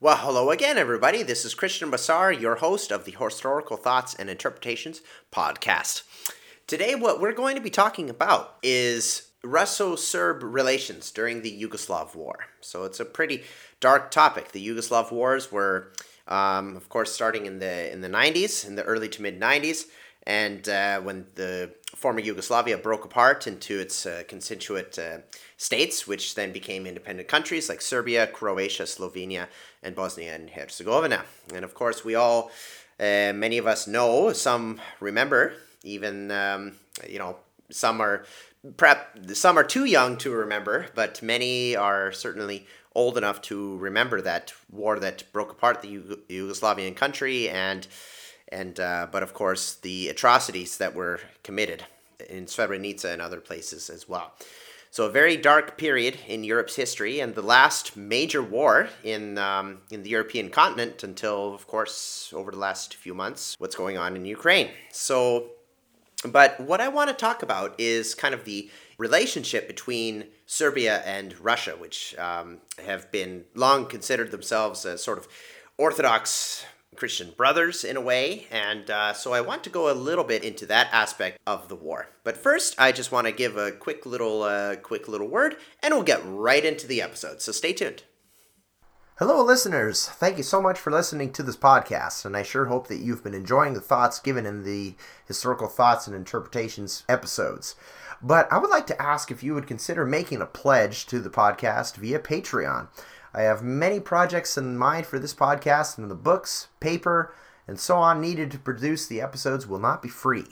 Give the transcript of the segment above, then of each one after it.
Well, hello again, everybody. This is Christian Bassar, your host of the Historical Thoughts and Interpretations podcast. Today, what we're going to be talking about is Russo Serb relations during the Yugoslav War. So, it's a pretty dark topic. The Yugoslav wars were, um, of course, starting in the, in the 90s, in the early to mid 90s. And uh, when the former Yugoslavia broke apart into its uh, constituent uh, states, which then became independent countries like Serbia, Croatia, Slovenia, and Bosnia and Herzegovina. And of course, we all, uh, many of us know, some remember, even, um, you know, some are perhaps some are too young to remember, but many are certainly old enough to remember that war that broke apart the Yugoslavian country and and uh, but of course the atrocities that were committed in Srebrenica and other places as well. So a very dark period in Europe's history, and the last major war in um, in the European continent until, of course, over the last few months, what's going on in Ukraine. So, but what I want to talk about is kind of the relationship between Serbia and Russia, which um, have been long considered themselves as sort of orthodox Christian brothers in a way, and uh, so I want to go a little bit into that aspect of the war. But first, I just want to give a quick little, uh, quick little word, and we'll get right into the episode. So stay tuned. Hello, listeners. Thank you so much for listening to this podcast, and I sure hope that you've been enjoying the thoughts given in the historical thoughts and interpretations episodes. But I would like to ask if you would consider making a pledge to the podcast via Patreon. I have many projects in mind for this podcast, and the books, paper, and so on needed to produce the episodes will not be free.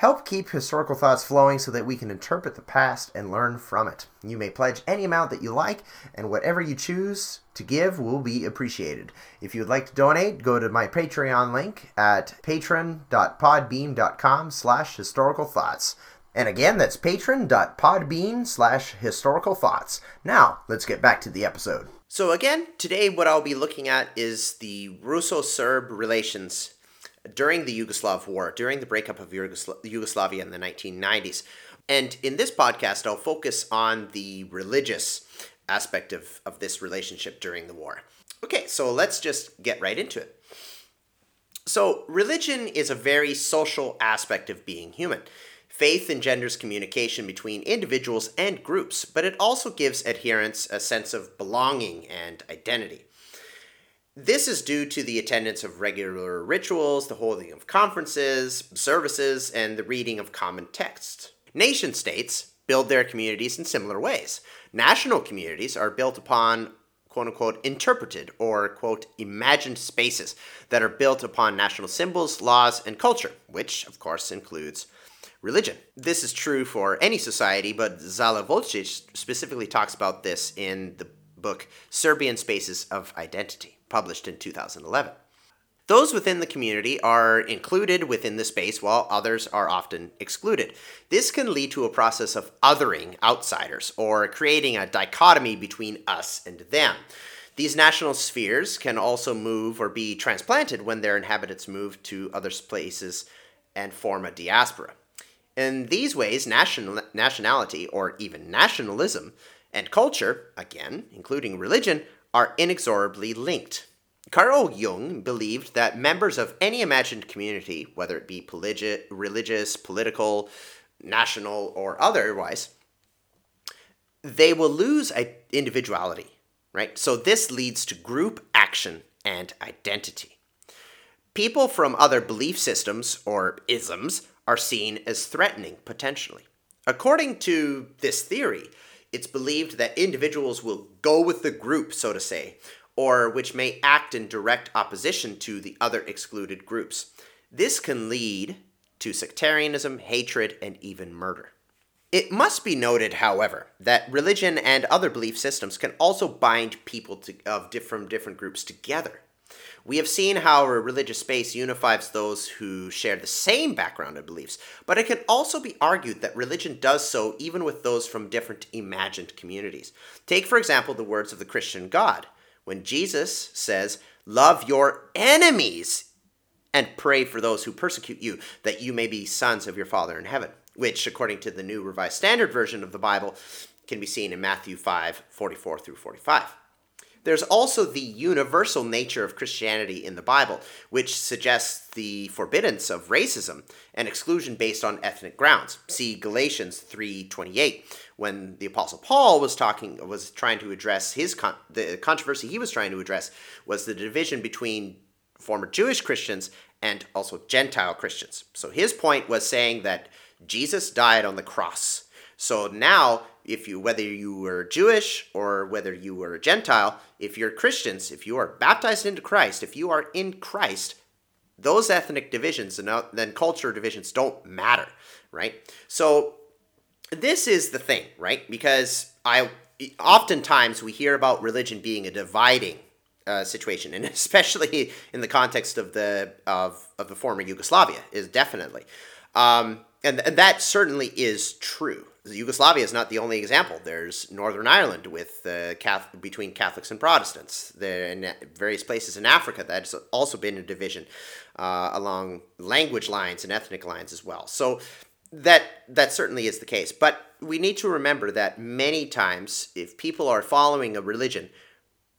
Help keep historical thoughts flowing so that we can interpret the past and learn from it. You may pledge any amount that you like, and whatever you choose to give will be appreciated. If you would like to donate, go to my Patreon link at patron.podbean.com slash historical thoughts. And again, that's patron.podbean slash historical thoughts. Now, let's get back to the episode. So, again, today what I'll be looking at is the Russo Serb relations during the Yugoslav War, during the breakup of Yugoslavia in the 1990s. And in this podcast, I'll focus on the religious aspect of, of this relationship during the war. Okay, so let's just get right into it. So, religion is a very social aspect of being human. Faith engenders communication between individuals and groups, but it also gives adherents a sense of belonging and identity. This is due to the attendance of regular rituals, the holding of conferences, services, and the reading of common texts. Nation states build their communities in similar ways. National communities are built upon quote unquote interpreted or quote imagined spaces that are built upon national symbols, laws, and culture, which of course includes religion. This is true for any society, but Zala Volcic specifically talks about this in the book Serbian Spaces of Identity, published in 2011. Those within the community are included within the space while others are often excluded. This can lead to a process of othering outsiders or creating a dichotomy between us and them. These national spheres can also move or be transplanted when their inhabitants move to other places and form a diaspora. In these ways, national, nationality, or even nationalism, and culture, again, including religion, are inexorably linked. Carl Jung believed that members of any imagined community, whether it be religious, political, national, or otherwise, they will lose individuality, right? So this leads to group action and identity. People from other belief systems or isms are seen as threatening potentially. According to this theory, it's believed that individuals will go with the group, so to say, or which may act in direct opposition to the other excluded groups. This can lead to sectarianism, hatred, and even murder. It must be noted, however, that religion and other belief systems can also bind people to, of different, different groups together. We have seen how a religious space unifies those who share the same background and beliefs, but it can also be argued that religion does so even with those from different imagined communities. Take, for example, the words of the Christian God, when Jesus says, Love your enemies and pray for those who persecute you, that you may be sons of your Father in heaven, which, according to the New Revised Standard Version of the Bible, can be seen in Matthew 5 44 through 45. There's also the universal nature of Christianity in the Bible, which suggests the forbiddance of racism and exclusion based on ethnic grounds. See Galatians 3:28, when the apostle Paul was talking was trying to address his con- the controversy he was trying to address was the division between former Jewish Christians and also Gentile Christians. So his point was saying that Jesus died on the cross. So now if you whether you were Jewish or whether you were a Gentile, if you're Christians, if you are baptized into Christ, if you are in Christ, those ethnic divisions and then culture divisions don't matter, right? So this is the thing, right? Because I oftentimes we hear about religion being a dividing uh, situation, and especially in the context of the of of the former Yugoslavia, is definitely, um, and, and that certainly is true. Yugoslavia is not the only example. There's Northern Ireland with uh, Catholic, between Catholics and Protestants. There in various places in Africa that's also been a division uh, along language lines and ethnic lines as well. So that that certainly is the case. But we need to remember that many times, if people are following a religion,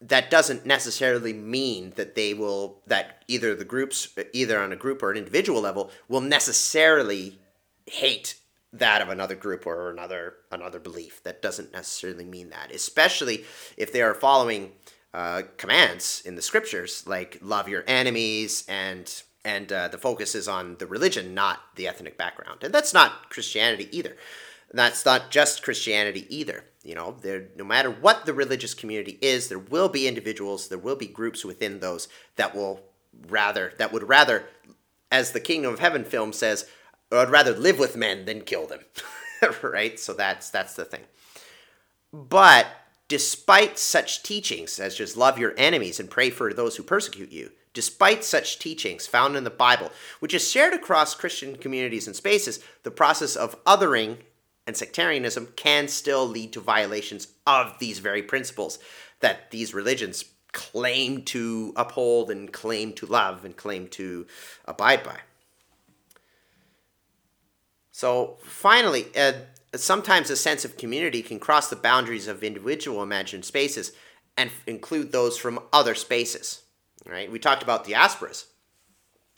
that doesn't necessarily mean that they will that either the groups either on a group or an individual level will necessarily hate that of another group or another another belief. That doesn't necessarily mean that, especially if they are following uh, commands in the scriptures like love your enemies and and uh, the focus is on the religion, not the ethnic background. And that's not Christianity either. that's not just Christianity either. You know, there no matter what the religious community is, there will be individuals, there will be groups within those that will rather that would rather, as the Kingdom of Heaven film says, I'd rather live with men than kill them. right? So that's that's the thing. But despite such teachings as just love your enemies and pray for those who persecute you, despite such teachings found in the Bible, which is shared across Christian communities and spaces, the process of othering and sectarianism can still lead to violations of these very principles that these religions claim to uphold and claim to love and claim to abide by. So finally, uh, sometimes a sense of community can cross the boundaries of individual imagined spaces and f- include those from other spaces. Right? We talked about diasporas.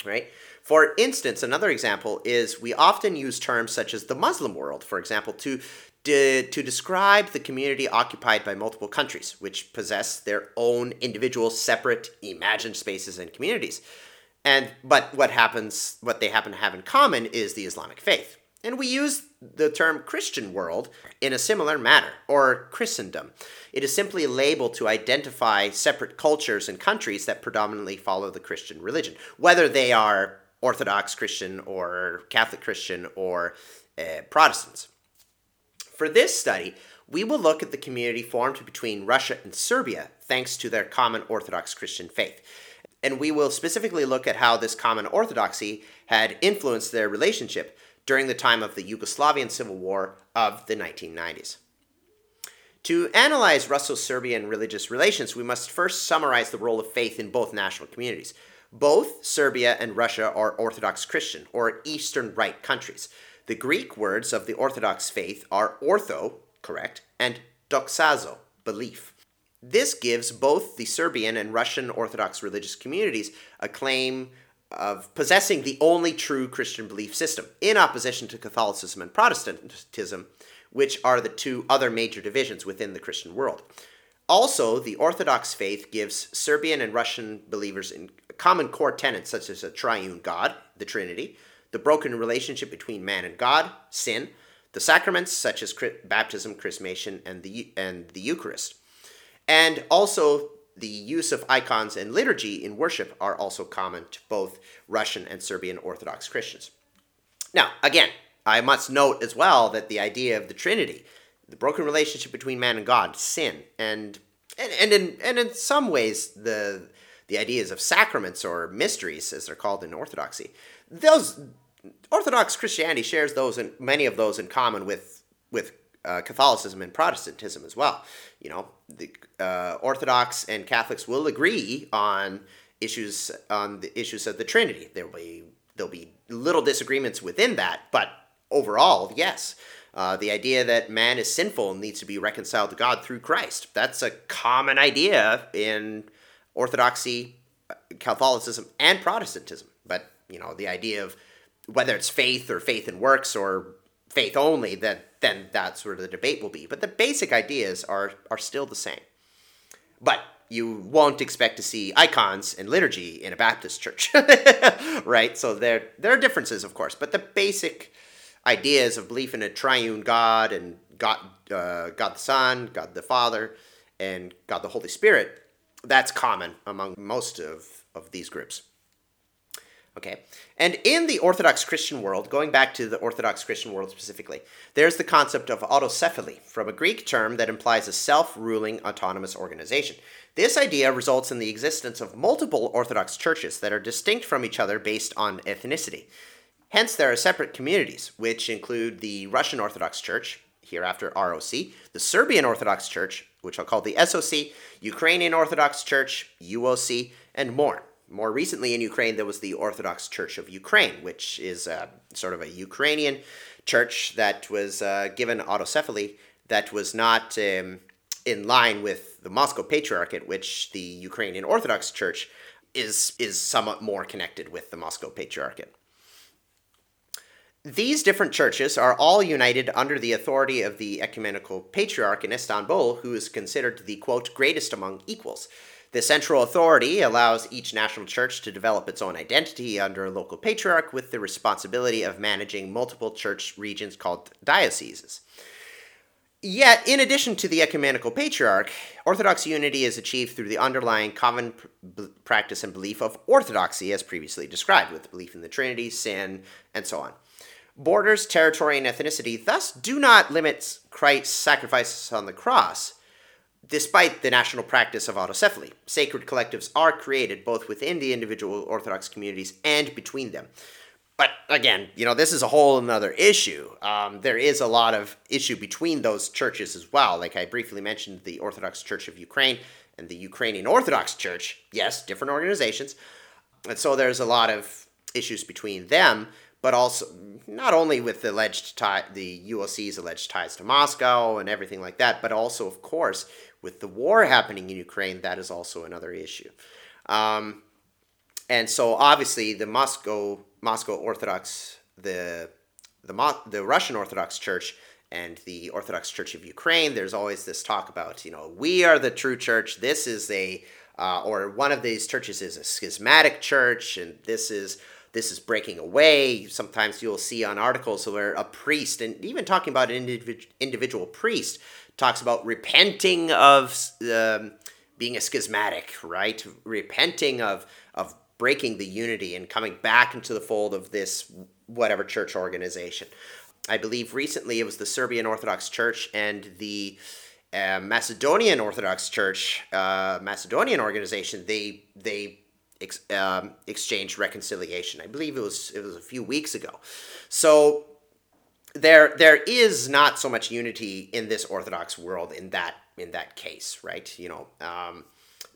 Right? For instance, another example is we often use terms such as the Muslim world, for example, to to, to describe the community occupied by multiple countries, which possess their own individual, separate, imagined spaces and communities. And but what happens, what they happen to have in common is the Islamic faith. And we use the term Christian world in a similar manner, or Christendom. It is simply a label to identify separate cultures and countries that predominantly follow the Christian religion, whether they are Orthodox Christian or Catholic Christian or uh, Protestants. For this study, we will look at the community formed between Russia and Serbia thanks to their common Orthodox Christian faith. And we will specifically look at how this common orthodoxy had influenced their relationship during the time of the Yugoslavian Civil War of the 1990s. To analyze Russo Serbian religious relations, we must first summarize the role of faith in both national communities. Both Serbia and Russia are Orthodox Christian, or Eastern Rite countries. The Greek words of the Orthodox faith are ortho, correct, and doxazo, belief. This gives both the Serbian and Russian Orthodox religious communities a claim of possessing the only true Christian belief system, in opposition to Catholicism and Protestantism, which are the two other major divisions within the Christian world. Also, the Orthodox faith gives Serbian and Russian believers in common core tenets such as a triune God, the Trinity, the broken relationship between man and God, sin, the sacraments such as baptism, chrismation, and the and the Eucharist, and also the use of icons and liturgy in worship are also common to both Russian and Serbian Orthodox Christians. Now, again, I must note as well that the idea of the Trinity, the broken relationship between man and God, sin, and and, and in and in some ways the the ideas of sacraments or mysteries, as they're called in Orthodoxy, those Orthodox Christianity shares those and many of those in common with with uh, Catholicism and Protestantism as well. You know, the uh, Orthodox and Catholics will agree on issues on the issues of the Trinity. There'll be there'll be little disagreements within that, but overall, yes. Uh, the idea that man is sinful and needs to be reconciled to God through Christ. That's a common idea in Orthodoxy, Catholicism, and Protestantism. But, you know, the idea of whether it's faith or faith in works or faith only, that then that's where the debate will be. But the basic ideas are are still the same. But you won't expect to see icons and liturgy in a Baptist church, right? So there there are differences, of course, but the basic ideas of belief in a triune God and God uh, God the Son, God the Father, and God the Holy Spirit, that's common among most of, of these groups. Okay. And in the Orthodox Christian world, going back to the Orthodox Christian world specifically, there's the concept of autocephaly, from a Greek term that implies a self ruling autonomous organization. This idea results in the existence of multiple Orthodox churches that are distinct from each other based on ethnicity. Hence, there are separate communities, which include the Russian Orthodox Church, hereafter ROC, the Serbian Orthodox Church, which I'll call the SOC, Ukrainian Orthodox Church, UOC, and more. More recently in Ukraine, there was the Orthodox Church of Ukraine, which is uh, sort of a Ukrainian church that was uh, given autocephaly that was not um, in line with the Moscow Patriarchate, which the Ukrainian Orthodox Church is, is somewhat more connected with the Moscow Patriarchate. These different churches are all united under the authority of the Ecumenical Patriarch in Istanbul, who is considered the quote greatest among equals. The central authority allows each national church to develop its own identity under a local patriarch with the responsibility of managing multiple church regions called dioceses. Yet, in addition to the ecumenical patriarch, Orthodox unity is achieved through the underlying common practice and belief of orthodoxy, as previously described, with belief in the Trinity, sin, and so on. Borders, territory, and ethnicity thus do not limit Christ's sacrifices on the cross, Despite the national practice of autocephaly, sacred collectives are created both within the individual Orthodox communities and between them. But again, you know, this is a whole another issue. Um, there is a lot of issue between those churches as well. Like I briefly mentioned, the Orthodox Church of Ukraine and the Ukrainian Orthodox Church. Yes, different organizations. And so there's a lot of issues between them, but also not only with the alleged tie, the UOC's alleged ties to Moscow and everything like that, but also, of course, with the war happening in Ukraine, that is also another issue. Um, and so obviously the Moscow Moscow Orthodox the the the Russian Orthodox Church and the Orthodox Church of Ukraine, there's always this talk about you know we are the true church. This is a uh, or one of these churches is a schismatic church, and this is this is breaking away. Sometimes you'll see on articles where a priest, and even talking about an individ- individual priest, talks about repenting of um, being a schismatic, right? Repenting of of breaking the unity and coming back into the fold of this whatever church organization. I believe recently it was the Serbian Orthodox Church and the uh, Macedonian Orthodox Church, uh, Macedonian organization. They they ex- um, exchanged reconciliation. I believe it was it was a few weeks ago. So there there is not so much unity in this Orthodox world in that in that case, right? You know, um,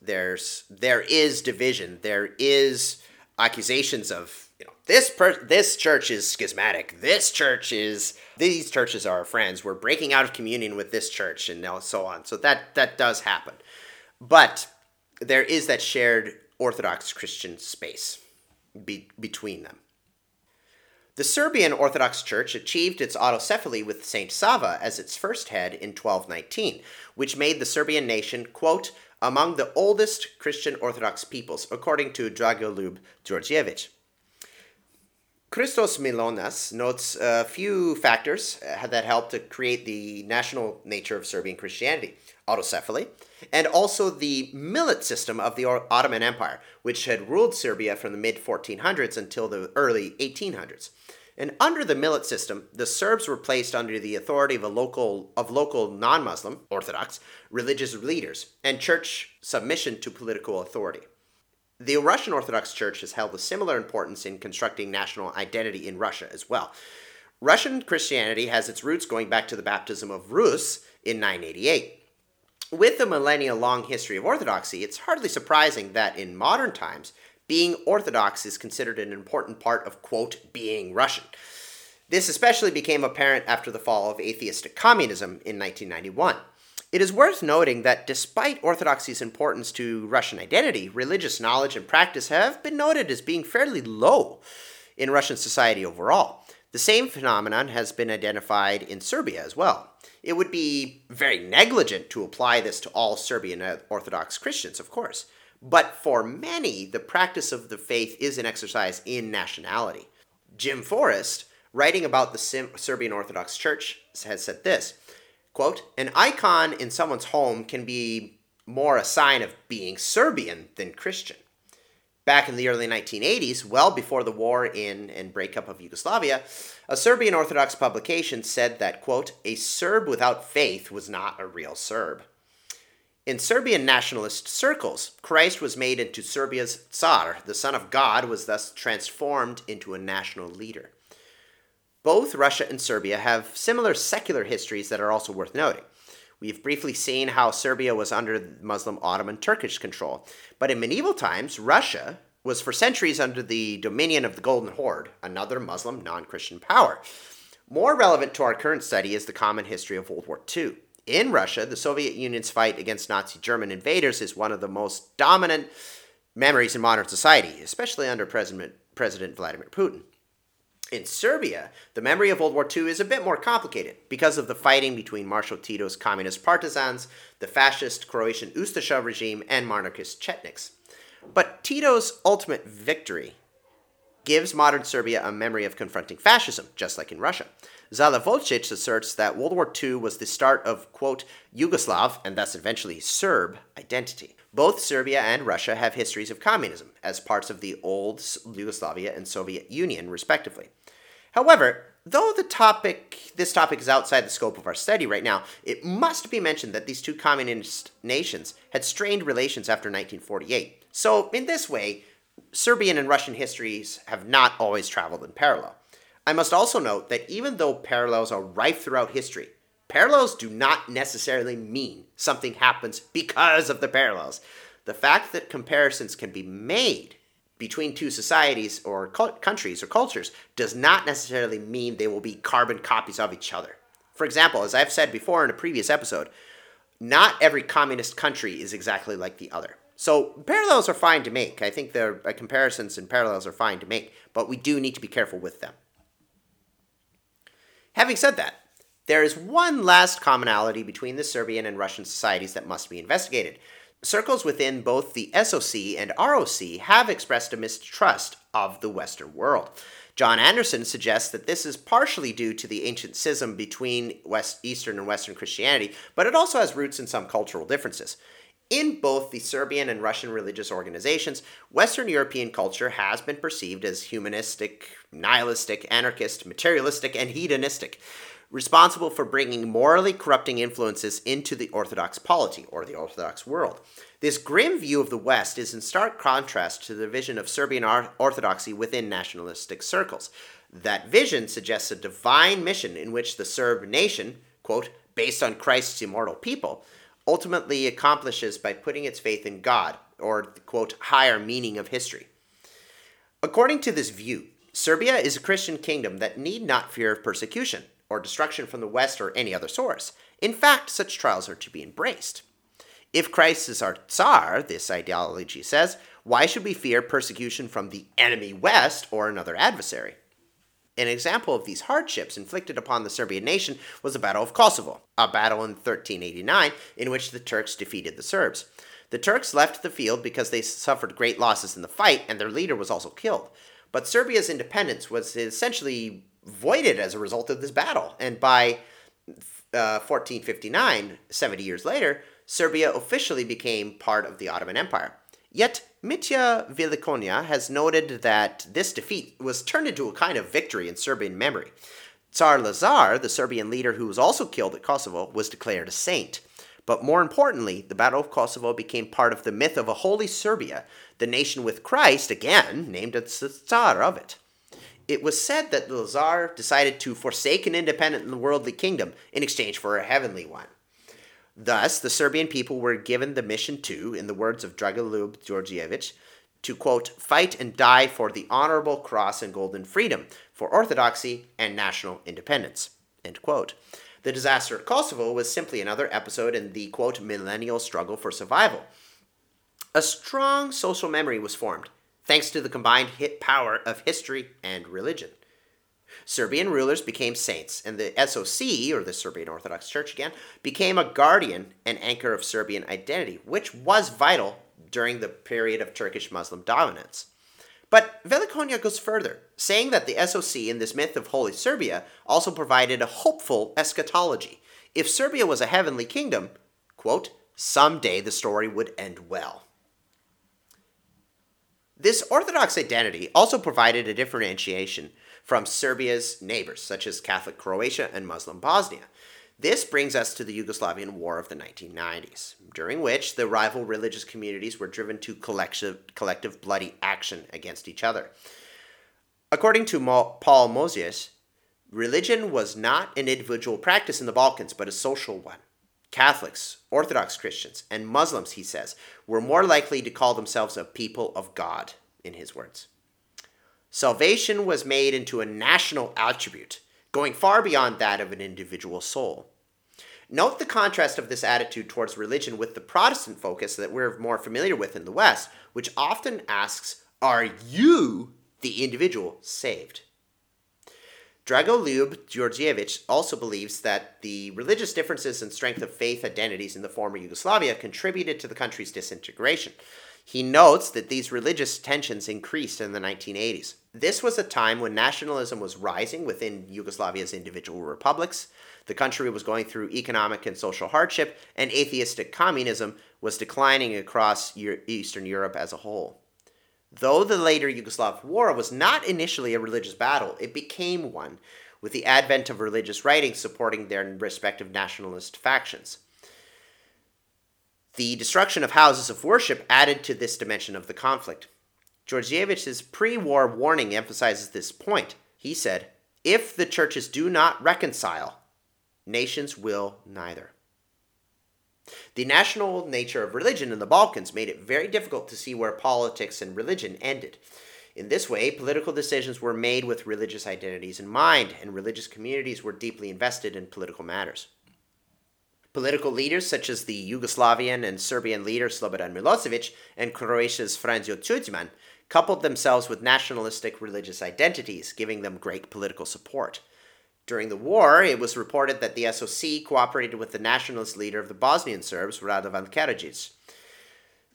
there's there is division. There is accusations of you know this per- this church is schismatic. This church is these churches are our friends. We're breaking out of communion with this church and so on. So that that does happen, but there is that shared Orthodox Christian space be- between them. The Serbian Orthodox Church achieved its autocephaly with Saint Sava as its first head in 1219, which made the Serbian nation, quote, among the oldest Christian Orthodox peoples, according to Dragoljub Djordjevic. Christos Mylonas notes a few factors uh, that helped to create the national nature of Serbian Christianity autocephaly, and also the millet system of the Ottoman Empire, which had ruled Serbia from the mid 1400s until the early 1800s. And under the millet system, the Serbs were placed under the authority of local of local non-Muslim Orthodox religious leaders and church submission to political authority. The Russian Orthodox Church has held a similar importance in constructing national identity in Russia as well. Russian Christianity has its roots going back to the baptism of Rus in 988. With a millennia long history of Orthodoxy, it's hardly surprising that in modern times being Orthodox is considered an important part of, quote, being Russian. This especially became apparent after the fall of atheistic communism in 1991. It is worth noting that despite Orthodoxy's importance to Russian identity, religious knowledge and practice have been noted as being fairly low in Russian society overall. The same phenomenon has been identified in Serbia as well. It would be very negligent to apply this to all Serbian Orthodox Christians, of course. But for many, the practice of the faith is an exercise in nationality. Jim Forest, writing about the Serbian Orthodox Church, has said this quote, An icon in someone's home can be more a sign of being Serbian than Christian. Back in the early 1980s, well before the war in and breakup of Yugoslavia, a Serbian Orthodox publication said that, quote, a Serb without faith was not a real Serb. In Serbian nationalist circles, Christ was made into Serbia's Tsar. The Son of God was thus transformed into a national leader. Both Russia and Serbia have similar secular histories that are also worth noting. We've briefly seen how Serbia was under Muslim Ottoman Turkish control, but in medieval times, Russia was for centuries under the dominion of the Golden Horde, another Muslim non Christian power. More relevant to our current study is the common history of World War II. In Russia, the Soviet Union's fight against Nazi German invaders is one of the most dominant memories in modern society, especially under President, President Vladimir Putin. In Serbia, the memory of World War II is a bit more complicated because of the fighting between Marshal Tito's communist partisans, the fascist Croatian Ustasha regime, and monarchist Chetniks. But Tito's ultimate victory gives modern Serbia a memory of confronting fascism, just like in Russia. Zala Volcic asserts that World War II was the start of, quote, Yugoslav, and thus eventually Serb, identity. Both Serbia and Russia have histories of communism as parts of the old Yugoslavia and Soviet Union, respectively. However, though the topic this topic is outside the scope of our study right now, it must be mentioned that these two communist nations had strained relations after 1948. So, in this way, Serbian and Russian histories have not always traveled in parallel. I must also note that even though parallels are rife throughout history, parallels do not necessarily mean something happens because of the parallels. The fact that comparisons can be made between two societies or countries or cultures does not necessarily mean they will be carbon copies of each other. For example, as I've said before in a previous episode, not every communist country is exactly like the other. So parallels are fine to make. I think the uh, comparisons and parallels are fine to make, but we do need to be careful with them. Having said that, there is one last commonality between the Serbian and Russian societies that must be investigated. Circles within both the SOC and ROC have expressed a mistrust of the Western world. John Anderson suggests that this is partially due to the ancient schism between West Eastern and Western Christianity, but it also has roots in some cultural differences. In both the Serbian and Russian religious organizations, Western European culture has been perceived as humanistic, nihilistic, anarchist, materialistic, and hedonistic, responsible for bringing morally corrupting influences into the Orthodox polity, or the Orthodox world. This grim view of the West is in stark contrast to the vision of Serbian Orthodoxy within nationalistic circles. That vision suggests a divine mission in which the Serb nation, quote, based on Christ's immortal people, ultimately accomplishes by putting its faith in God, or the quote, higher meaning of history. According to this view, Serbia is a Christian kingdom that need not fear persecution or destruction from the West or any other source. In fact, such trials are to be embraced. If Christ is our Tsar, this ideology says, why should we fear persecution from the enemy West or another adversary? An example of these hardships inflicted upon the Serbian nation was the Battle of Kosovo, a battle in 1389 in which the Turks defeated the Serbs. The Turks left the field because they suffered great losses in the fight and their leader was also killed. But Serbia's independence was essentially voided as a result of this battle, and by uh, 1459, 70 years later, Serbia officially became part of the Ottoman Empire. Yet, Mitja Velikonja has noted that this defeat was turned into a kind of victory in Serbian memory. Tsar Lazar, the Serbian leader who was also killed at Kosovo, was declared a saint. But more importantly, the Battle of Kosovo became part of the myth of a holy Serbia, the nation with Christ, again, named as the Tsar of it. It was said that the Lazar decided to forsake an independent and worldly kingdom in exchange for a heavenly one. Thus, the Serbian people were given the mission to, in the words of Dragoljub Djordjevic, to, quote, fight and die for the honorable cross and golden freedom, for orthodoxy and national independence, end quote. The disaster at Kosovo was simply another episode in the, quote, millennial struggle for survival. A strong social memory was formed, thanks to the combined hit power of history and religion. Serbian rulers became saints, and the SOC, or the Serbian Orthodox Church again, became a guardian and anchor of Serbian identity, which was vital during the period of Turkish Muslim dominance. But Velikonja goes further, saying that the SOC in this myth of Holy Serbia also provided a hopeful eschatology. If Serbia was a heavenly kingdom, quote, someday the story would end well. This Orthodox identity also provided a differentiation from Serbia's neighbors, such as Catholic Croatia and Muslim Bosnia. This brings us to the Yugoslavian War of the 1990s, during which the rival religious communities were driven to collective, collective bloody action against each other. According to Paul Mojzes, religion was not an individual practice in the Balkans, but a social one. Catholics, Orthodox Christians, and Muslims, he says, were more likely to call themselves a people of God, in his words. Salvation was made into a national attribute going far beyond that of an individual soul. Note the contrast of this attitude towards religion with the Protestant focus that we're more familiar with in the West, which often asks, Are you, the individual, saved? Dragoljub Djordjevic also believes that the religious differences and strength of faith identities in the former Yugoslavia contributed to the country's disintegration. He notes that these religious tensions increased in the 1980s. This was a time when nationalism was rising within Yugoslavia's individual republics. The country was going through economic and social hardship, and atheistic communism was declining across Eastern Europe as a whole. Though the later Yugoslav war was not initially a religious battle, it became one, with the advent of religious writings supporting their respective nationalist factions. The destruction of houses of worship added to this dimension of the conflict. Djordjevic's pre war warning emphasizes this point. He said, If the churches do not reconcile, nations will neither. The national nature of religion in the Balkans made it very difficult to see where politics and religion ended. In this way, political decisions were made with religious identities in mind, and religious communities were deeply invested in political matters. Political leaders such as the Yugoslavian and Serbian leader Slobodan Milosevic and Croatia's Franjo Tudjman coupled themselves with nationalistic religious identities, giving them great political support. During the war, it was reported that the SOC cooperated with the nationalist leader of the Bosnian Serbs, Radovan Karadzic.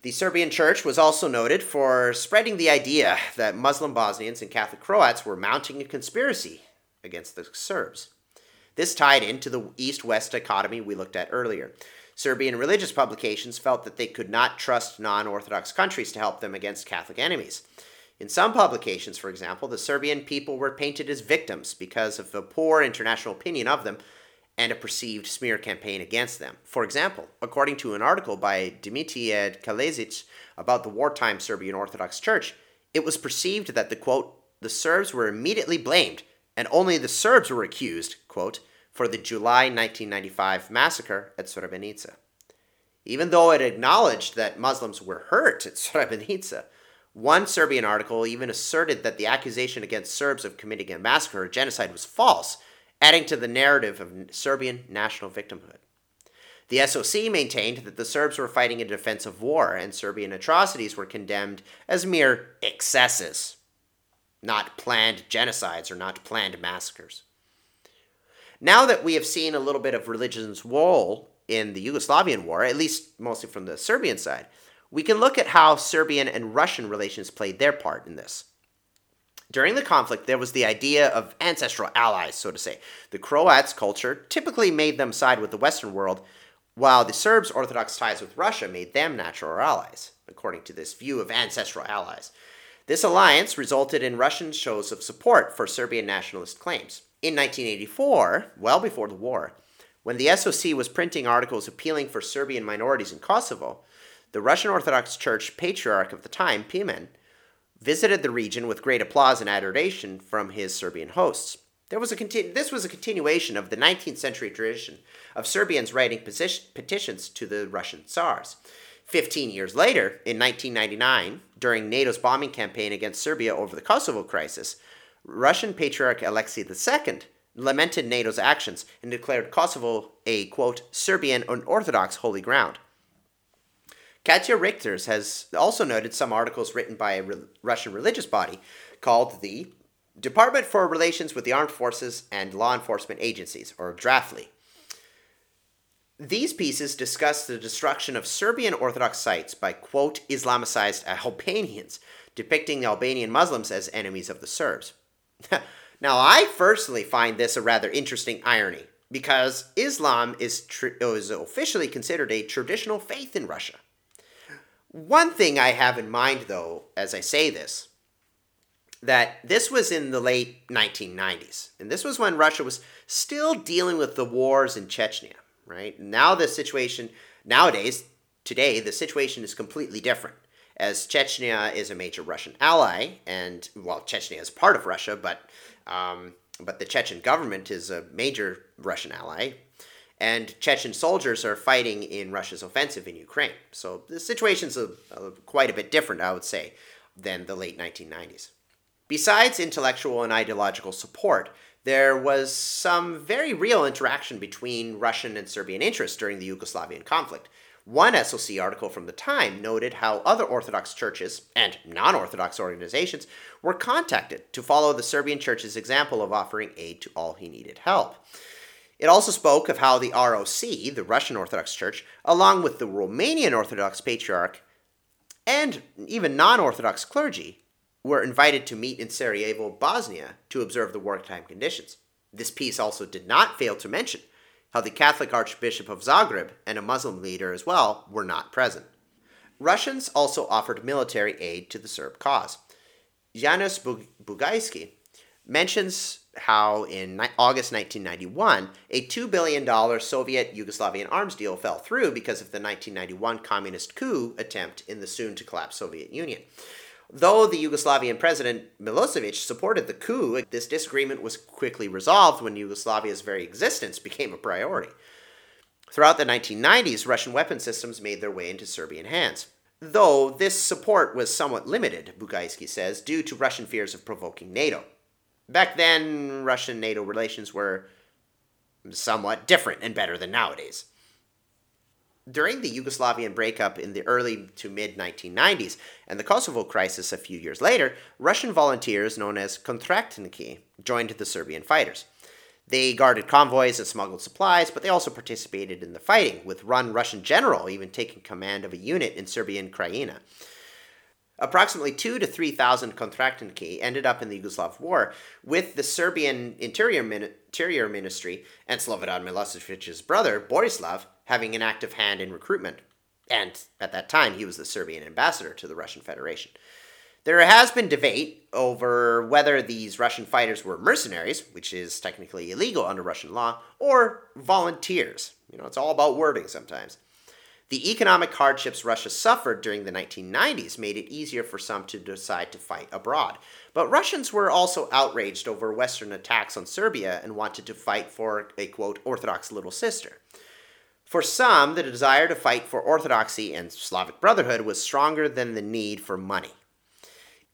The Serbian church was also noted for spreading the idea that Muslim Bosnians and Catholic Croats were mounting a conspiracy against the Serbs. This tied into the East West dichotomy we looked at earlier. Serbian religious publications felt that they could not trust non Orthodox countries to help them against Catholic enemies. In some publications, for example, the Serbian people were painted as victims because of a poor international opinion of them and a perceived smear campaign against them. For example, according to an article by Dimitrije Kalezic about the wartime Serbian Orthodox Church, it was perceived that the quote, the Serbs were immediately blamed and only the Serbs were accused, quote, for the July 1995 massacre at Srebrenica. Even though it acknowledged that Muslims were hurt at Srebrenica, one Serbian article even asserted that the accusation against Serbs of committing a massacre or genocide was false, adding to the narrative of Serbian national victimhood. The SOC maintained that the Serbs were fighting a defensive war and Serbian atrocities were condemned as mere excesses not planned genocides or not planned massacres. Now that we have seen a little bit of religion's role in the Yugoslavian war, at least mostly from the Serbian side, we can look at how Serbian and Russian relations played their part in this. During the conflict, there was the idea of ancestral allies, so to say. The Croats' culture typically made them side with the Western world, while the Serbs' Orthodox ties with Russia made them natural allies, according to this view of ancestral allies. This alliance resulted in Russian shows of support for Serbian nationalist claims. In 1984, well before the war, when the SOC was printing articles appealing for Serbian minorities in Kosovo, the Russian Orthodox Church patriarch of the time, Pimen, visited the region with great applause and adoration from his Serbian hosts. There was a conti- this was a continuation of the 19th century tradition of Serbians writing petitions to the Russian Tsars. 15 years later, in 1999, during NATO's bombing campaign against Serbia over the Kosovo crisis, Russian Patriarch Alexei II lamented NATO's actions and declared Kosovo a, quote, Serbian unorthodox holy ground. Katja Richters has also noted some articles written by a re- Russian religious body called the Department for Relations with the Armed Forces and Law Enforcement Agencies, or DRAFLI. These pieces discuss the destruction of Serbian Orthodox sites by, quote, Islamicized Albanians, depicting Albanian Muslims as enemies of the Serbs. now, I personally find this a rather interesting irony, because Islam is, tr- is officially considered a traditional faith in Russia. One thing I have in mind, though, as I say this, that this was in the late 1990s, and this was when Russia was still dealing with the wars in Chechnya, right? Now the situation, nowadays, today, the situation is completely different, as Chechnya is a major Russian ally, and, well, Chechnya is part of Russia, but, um, but the Chechen government is a major Russian ally, and Chechen soldiers are fighting in Russia's offensive in Ukraine. So the situation's a, a, quite a bit different, I would say, than the late 1990s. Besides intellectual and ideological support, there was some very real interaction between Russian and Serbian interests during the Yugoslavian conflict. One SOC article from the time noted how other Orthodox churches and non Orthodox organizations were contacted to follow the Serbian church's example of offering aid to all who needed help. It also spoke of how the ROC, the Russian Orthodox Church, along with the Romanian Orthodox Patriarch, and even non Orthodox clergy, were invited to meet in Sarajevo, Bosnia, to observe the wartime conditions. This piece also did not fail to mention how the Catholic Archbishop of Zagreb and a Muslim leader as well were not present. Russians also offered military aid to the Serb cause. Janusz Bugajski mentions how in August 1991, a $2 billion Soviet Yugoslavian arms deal fell through because of the 1991 communist coup attempt in the soon to collapse Soviet Union. Though the Yugoslavian president Milosevic supported the coup, this disagreement was quickly resolved when Yugoslavia's very existence became a priority. Throughout the 1990s, Russian weapon systems made their way into Serbian hands. Though this support was somewhat limited, Bugajski says, due to Russian fears of provoking NATO. Back then, Russian NATO relations were somewhat different and better than nowadays. During the Yugoslavian breakup in the early to mid 1990s and the Kosovo crisis a few years later, Russian volunteers known as Kontraktniki joined the Serbian fighters. They guarded convoys and smuggled supplies, but they also participated in the fighting, with one Russian general even taking command of a unit in Serbian Krajina. Approximately two to 3,000 Kontraktniki ended up in the Yugoslav war, with the Serbian Interior, Min- Interior Ministry and Slobodan Milosevic's brother, Borislav, having an active hand in recruitment. And at that time, he was the Serbian ambassador to the Russian Federation. There has been debate over whether these Russian fighters were mercenaries, which is technically illegal under Russian law, or volunteers. You know, it's all about wording sometimes. The economic hardships Russia suffered during the 1990s made it easier for some to decide to fight abroad. But Russians were also outraged over Western attacks on Serbia and wanted to fight for a quote, Orthodox little sister. For some, the desire to fight for Orthodoxy and Slavic brotherhood was stronger than the need for money.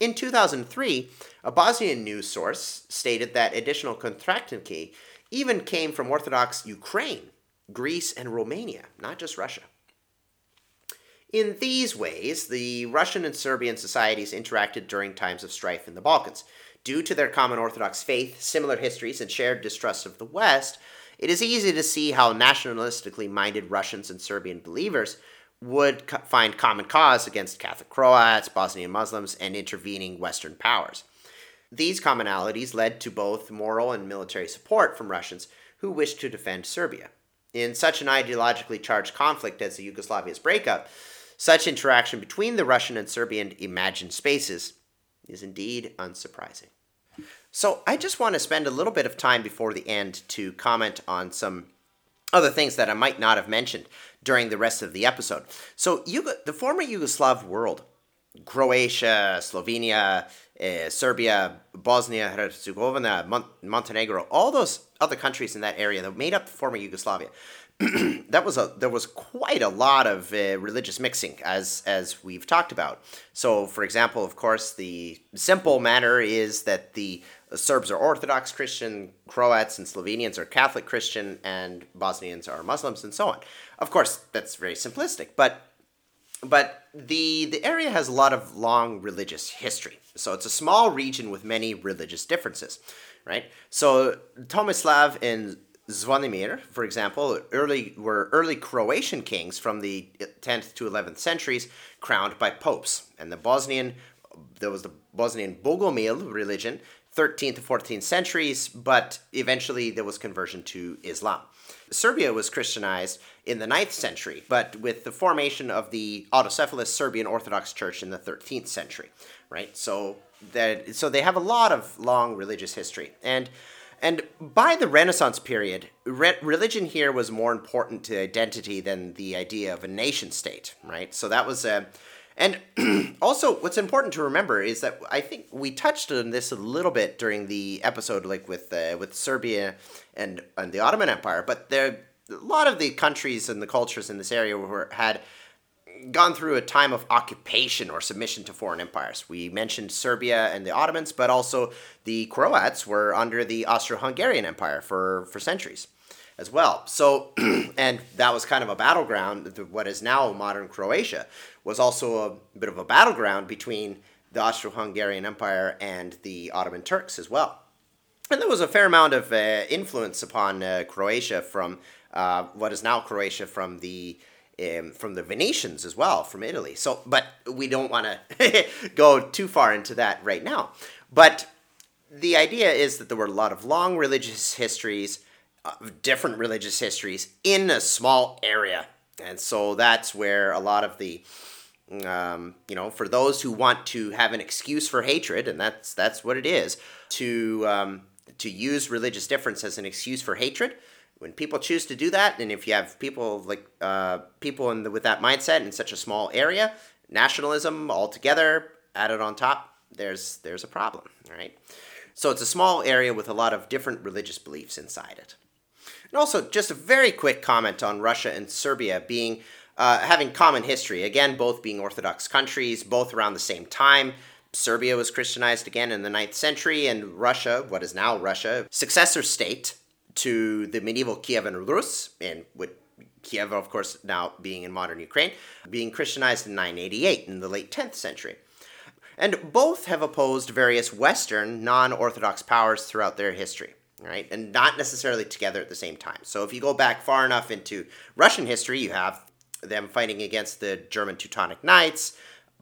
In 2003, a Bosnian news source stated that additional Kontraktniki even came from Orthodox Ukraine, Greece, and Romania, not just Russia. In these ways, the Russian and Serbian societies interacted during times of strife in the Balkans. Due to their common Orthodox faith, similar histories, and shared distrust of the West, it is easy to see how nationalistically minded Russians and Serbian believers would co- find common cause against Catholic Croats, Bosnian Muslims, and intervening Western powers. These commonalities led to both moral and military support from Russians who wished to defend Serbia. In such an ideologically charged conflict as the Yugoslavia's breakup, such interaction between the Russian and Serbian imagined spaces is indeed unsurprising. So, I just want to spend a little bit of time before the end to comment on some other things that I might not have mentioned during the rest of the episode. So, Yugo- the former Yugoslav world, Croatia, Slovenia, uh, Serbia, Bosnia, Herzegovina, Mon- Montenegro, all those other countries in that area that made up the former Yugoslavia, that was a there was quite a lot of uh, religious mixing as as we've talked about. So, for example, of course, the simple matter is that the Serbs are Orthodox Christian, Croats and Slovenians are Catholic Christian, and Bosnians are Muslims, and so on. Of course, that's very simplistic, but but the the area has a lot of long religious history. So it's a small region with many religious differences, right? So Tomislav and Zvonimir, for example, early were early Croatian kings from the 10th to 11th centuries, crowned by popes. And the Bosnian, there was the Bosnian Bogomil religion, 13th to 14th centuries, but eventually there was conversion to Islam. Serbia was Christianized in the 9th century, but with the formation of the autocephalous Serbian Orthodox Church in the 13th century, right? So that so they have a lot of long religious history. And and by the Renaissance period, re- religion here was more important to identity than the idea of a nation state, right? So that was a. And also, what's important to remember is that I think we touched on this a little bit during the episode, like with uh, with Serbia and and the Ottoman Empire. But there, a lot of the countries and the cultures in this area were had gone through a time of occupation or submission to foreign empires. We mentioned Serbia and the Ottomans, but also the Croats were under the Austro-Hungarian Empire for, for centuries as well. So, and that was kind of a battleground. What is now modern Croatia was also a bit of a battleground between the Austro-Hungarian Empire and the Ottoman Turks as well. And there was a fair amount of uh, influence upon uh, Croatia from uh, what is now Croatia from the um, from the Venetians as well, from Italy. So, but we don't want to go too far into that right now. But the idea is that there were a lot of long religious histories, uh, different religious histories in a small area, and so that's where a lot of the um, you know, for those who want to have an excuse for hatred, and that's that's what it is, to um, to use religious difference as an excuse for hatred, when people choose to do that, and if you have people like uh, people in the, with that mindset in such a small area, nationalism altogether added on top, there's there's a problem, right? So it's a small area with a lot of different religious beliefs inside it. And also, just a very quick comment on Russia and Serbia being uh, having common history. Again, both being Orthodox countries, both around the same time. Serbia was Christianized again in the 9th century, and Russia, what is now Russia, successor state to the medieval Kievan Rus, and with Kiev, of course, now being in modern Ukraine, being Christianized in 988 in the late 10th century. And both have opposed various Western non Orthodox powers throughout their history, right? And not necessarily together at the same time. So if you go back far enough into Russian history, you have them fighting against the German Teutonic Knights,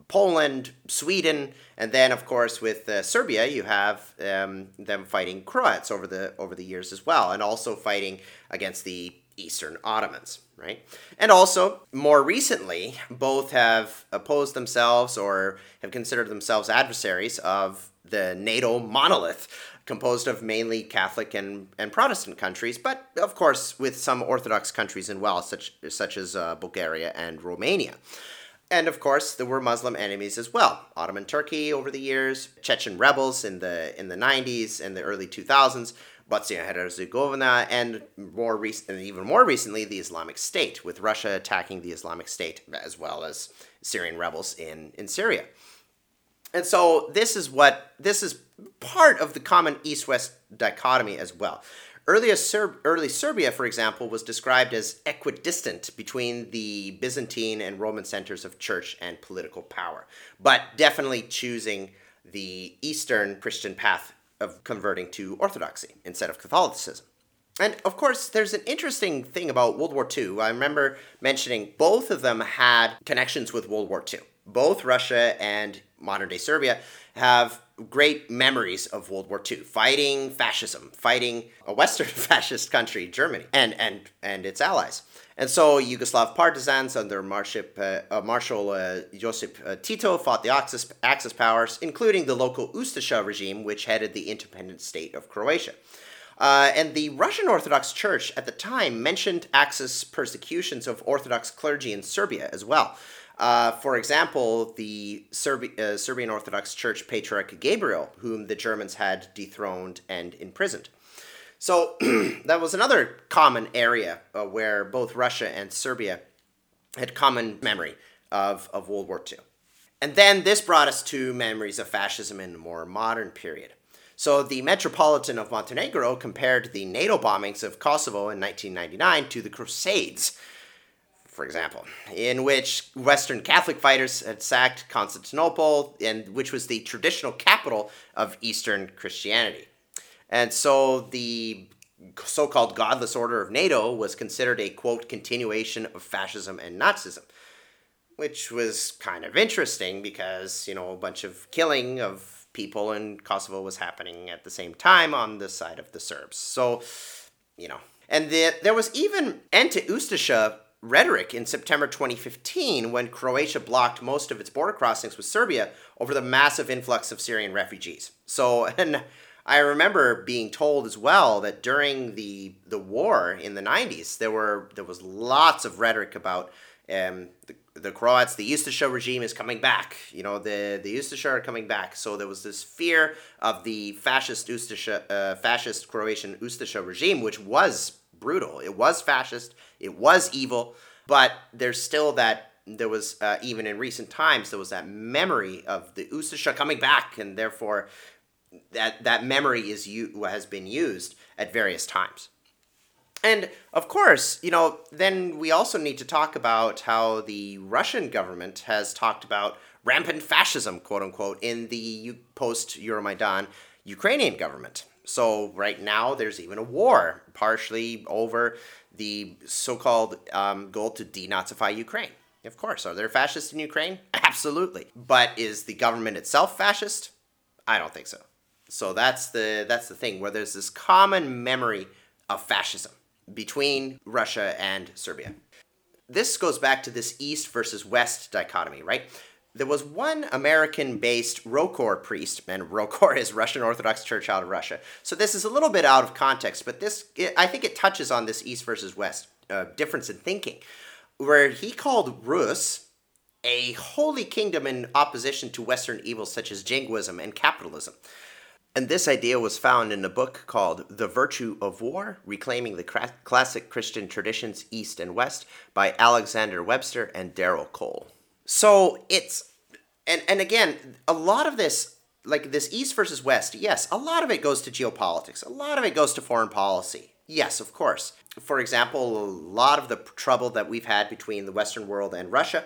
Poland, Sweden, and then of course with uh, Serbia, you have um, them fighting Croats over the over the years as well, and also fighting against the Eastern Ottomans, right? And also more recently, both have opposed themselves or have considered themselves adversaries of the NATO monolith, composed of mainly Catholic and, and Protestant countries, but of course with some Orthodox countries as well, such such as uh, Bulgaria and Romania. And of course, there were Muslim enemies as well. Ottoman Turkey over the years, Chechen rebels in the in the 90s and the early 2000s, Bosnia Herzegovina, and more recent, even more recently, the Islamic State, with Russia attacking the Islamic State as well as Syrian rebels in, in Syria. And so this is what this is part of the common East-West dichotomy as well. Serb- early Serbia, for example, was described as equidistant between the Byzantine and Roman centers of church and political power, but definitely choosing the Eastern Christian path of converting to Orthodoxy instead of Catholicism. And of course, there's an interesting thing about World War II. I remember mentioning both of them had connections with World War II. Both Russia and modern day Serbia have great memories of World War II, fighting fascism, fighting a Western fascist country, Germany, and and and its allies. And so Yugoslav partisans under Marshal, uh, uh, Marshal uh, Josip uh, Tito fought the Axis, Axis powers, including the local Ustasha regime, which headed the independent state of Croatia. Uh, and the Russian Orthodox Church at the time mentioned Axis persecutions of Orthodox clergy in Serbia as well. Uh, for example, the Serbi- uh, Serbian Orthodox Church Patriarch Gabriel, whom the Germans had dethroned and imprisoned. So that was another common area uh, where both Russia and Serbia had common memory of, of World War II. And then this brought us to memories of fascism in the more modern period. So the Metropolitan of Montenegro compared the NATO bombings of Kosovo in 1999 to the Crusades, for example, in which Western Catholic fighters had sacked Constantinople, and which was the traditional capital of Eastern Christianity. And so the so called godless order of NATO was considered a quote continuation of fascism and Nazism, which was kind of interesting because, you know, a bunch of killing of people in Kosovo was happening at the same time on the side of the Serbs. So, you know, and the, there was even anti Ustasha rhetoric in September 2015 when Croatia blocked most of its border crossings with Serbia over the massive influx of Syrian refugees. So, and I remember being told as well that during the the war in the 90s, there were there was lots of rhetoric about um, the, the Croats, the Ustasha regime is coming back. You know, the the Ustasha are coming back. So there was this fear of the fascist Ustasha, uh, fascist Croatian Ustasha regime, which was brutal. It was fascist. It was evil. But there's still that. There was uh, even in recent times there was that memory of the Ustasha coming back, and therefore that that memory is you has been used at various times. And of course, you know, then we also need to talk about how the Russian government has talked about rampant fascism, quote unquote, in the post Euromaidan Ukrainian government. So right now, there's even a war, partially over the so-called um, goal to denazify Ukraine. Of course, are there fascists in Ukraine? Absolutely. But is the government itself fascist? I don't think so. So that's the that's the thing where there's this common memory of fascism between Russia and Serbia. This goes back to this East versus West dichotomy, right? There was one American based ROCOR priest, and ROCOR is Russian Orthodox Church out of Russia. So this is a little bit out of context, but this, it, I think it touches on this East versus West uh, difference in thinking, where he called Rus a holy kingdom in opposition to Western evils such as jingoism and capitalism. And this idea was found in a book called The Virtue of War Reclaiming the Classic Christian Traditions East and West by Alexander Webster and Darrell Cole. So it's, and, and again, a lot of this, like this East versus West, yes, a lot of it goes to geopolitics, a lot of it goes to foreign policy. Yes, of course. For example, a lot of the trouble that we've had between the Western world and Russia,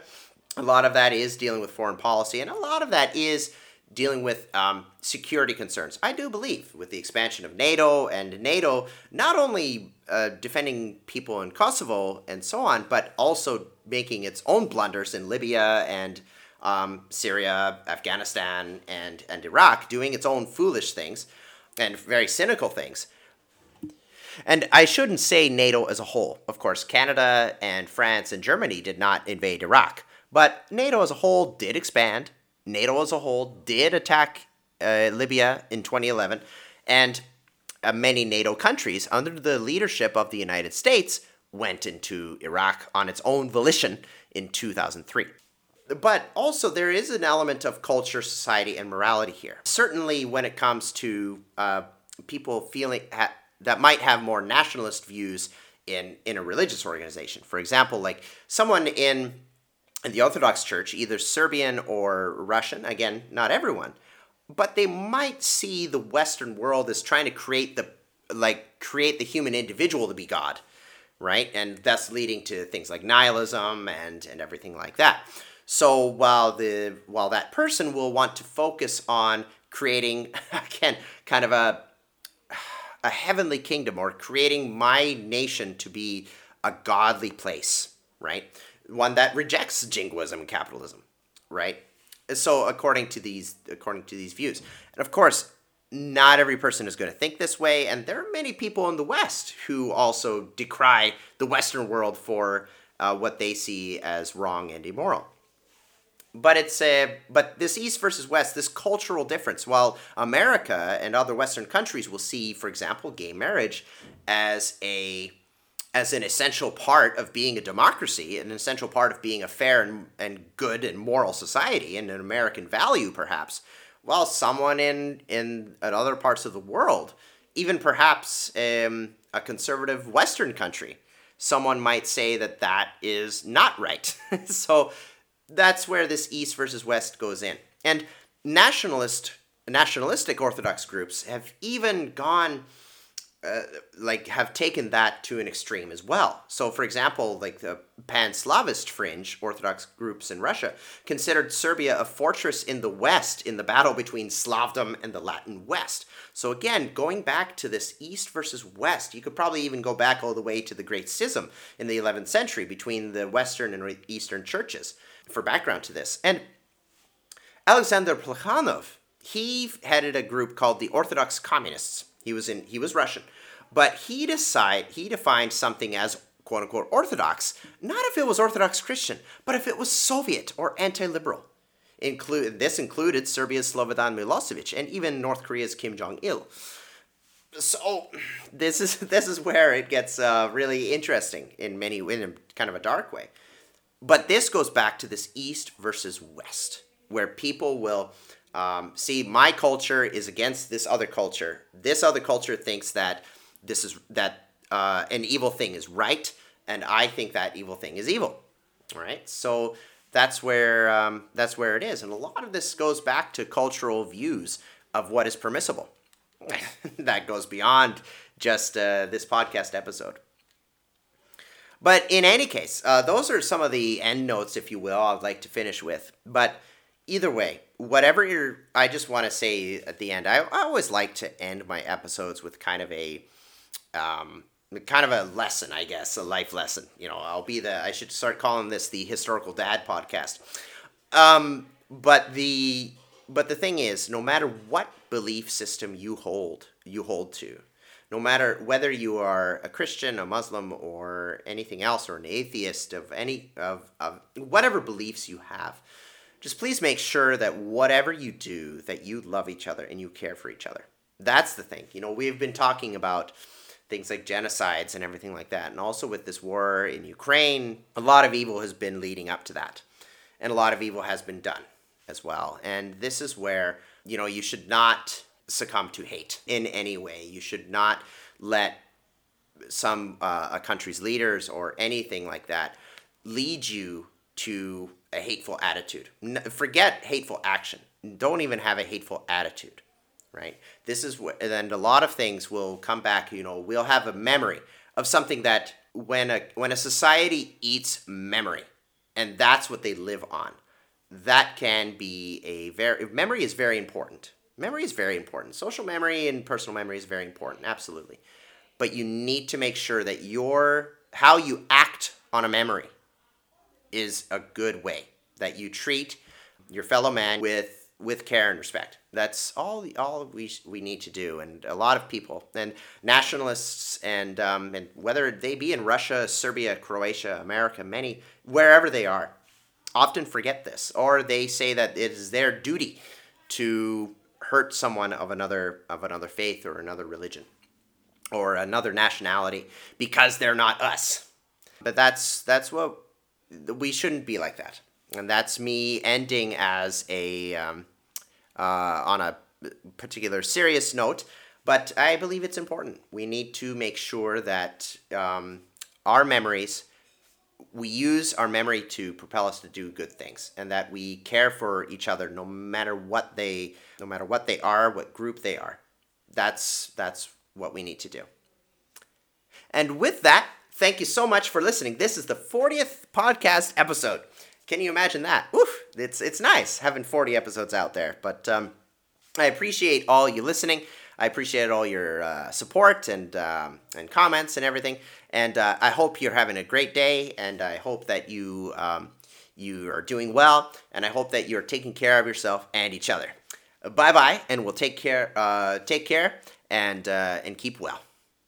a lot of that is dealing with foreign policy, and a lot of that is dealing with um, security concerns. I do believe with the expansion of NATO and NATO not only uh, defending people in Kosovo and so on, but also making its own blunders in Libya and um, Syria, Afghanistan, and, and Iraq, doing its own foolish things and very cynical things. And I shouldn't say NATO as a whole. Of course, Canada and France and Germany did not invade Iraq. But NATO as a whole did expand NATO as a whole did attack uh, Libya in 2011, and uh, many NATO countries, under the leadership of the United States, went into Iraq on its own volition in 2003. But also, there is an element of culture, society, and morality here. Certainly, when it comes to uh, people feeling ha- that might have more nationalist views in, in a religious organization. For example, like someone in in the Orthodox Church, either Serbian or Russian, again, not everyone, but they might see the Western world as trying to create the like create the human individual to be God, right? And thus leading to things like nihilism and and everything like that. So while the while that person will want to focus on creating again kind of a a heavenly kingdom or creating my nation to be a godly place, right? One that rejects jingoism and capitalism, right? So according to these according to these views, and of course, not every person is going to think this way, and there are many people in the West who also decry the Western world for uh, what they see as wrong and immoral. But it's a but this East versus West, this cultural difference. While America and other Western countries will see, for example, gay marriage as a as an essential part of being a democracy, an essential part of being a fair and, and good and moral society, and an American value, perhaps, while someone in, in, in other parts of the world even perhaps um, a conservative Western country, someone might say that that is not right. so that's where this East versus West goes in. And nationalist nationalistic Orthodox groups have even gone uh, like have taken that to an extreme as well. So, for example, like the pan-Slavist fringe Orthodox groups in Russia considered Serbia a fortress in the West in the battle between Slavdom and the Latin West. So again, going back to this East versus West, you could probably even go back all the way to the Great Schism in the 11th century between the Western and Eastern churches for background to this. And Alexander Plekhanov, he headed a group called the Orthodox Communists he was in he was Russian, but he decide he defined something as quote unquote orthodox, not if it was Orthodox Christian, but if it was Soviet or anti-liberal. Include this included Serbia's Slobodan Milosevic and even North Korea's Kim Jong Il. So this is this is where it gets uh, really interesting in many in kind of a dark way. But this goes back to this East versus West, where people will um, see, my culture is against this other culture. This other culture thinks that this is that uh, an evil thing is right, and I think that evil thing is evil. All right, so that's where um, that's where it is, and a lot of this goes back to cultural views of what is permissible. that goes beyond just uh, this podcast episode. But in any case, uh, those are some of the end notes, if you will, I'd like to finish with. But either way, whatever you're, I just want to say at the end, I, I always like to end my episodes with kind of a, um, kind of a lesson, I guess, a life lesson. You know, I'll be the, I should start calling this the historical dad podcast. Um, but the, but the thing is, no matter what belief system you hold, you hold to, no matter whether you are a Christian, a Muslim, or anything else, or an atheist of any of, of whatever beliefs you have, just please make sure that whatever you do that you love each other and you care for each other. That's the thing. You know we've been talking about things like genocides and everything like that and also with this war in ukraine a lot of evil has been leading up to that and a lot of evil has been done as well. And this is where you know you should not succumb to hate in any way. You should not let some uh, a country's leaders or anything like that lead you to a hateful attitude. forget hateful action. Don't even have a hateful attitude, right? This is what, and a lot of things will come back. You know, we'll have a memory of something that when a when a society eats memory, and that's what they live on, that can be a very memory is very important. Memory is very important. Social memory and personal memory is very important, absolutely. But you need to make sure that your how you act on a memory is a good way that you treat your fellow man with with care and respect. That's all all we we need to do, and a lot of people and nationalists and um, and whether they be in Russia, Serbia, Croatia, America, many wherever they are, often forget this, or they say that it is their duty to hurt someone of another of another faith or another religion or another nationality because they're not us. But that's that's what we shouldn't be like that. And that's me ending as a um, uh, on a particular serious note. But I believe it's important. We need to make sure that um, our memories, we use our memory to propel us to do good things, and that we care for each other no matter what they, no matter what they are, what group they are. That's that's what we need to do. And with that, Thank you so much for listening. This is the 40th podcast episode. Can you imagine that? Oof, it's it's nice having 40 episodes out there. But um, I appreciate all you listening. I appreciate all your uh, support and um, and comments and everything. And uh, I hope you're having a great day. And I hope that you um, you are doing well. And I hope that you're taking care of yourself and each other. Bye bye, and we'll take care. Uh, take care and uh, and keep well.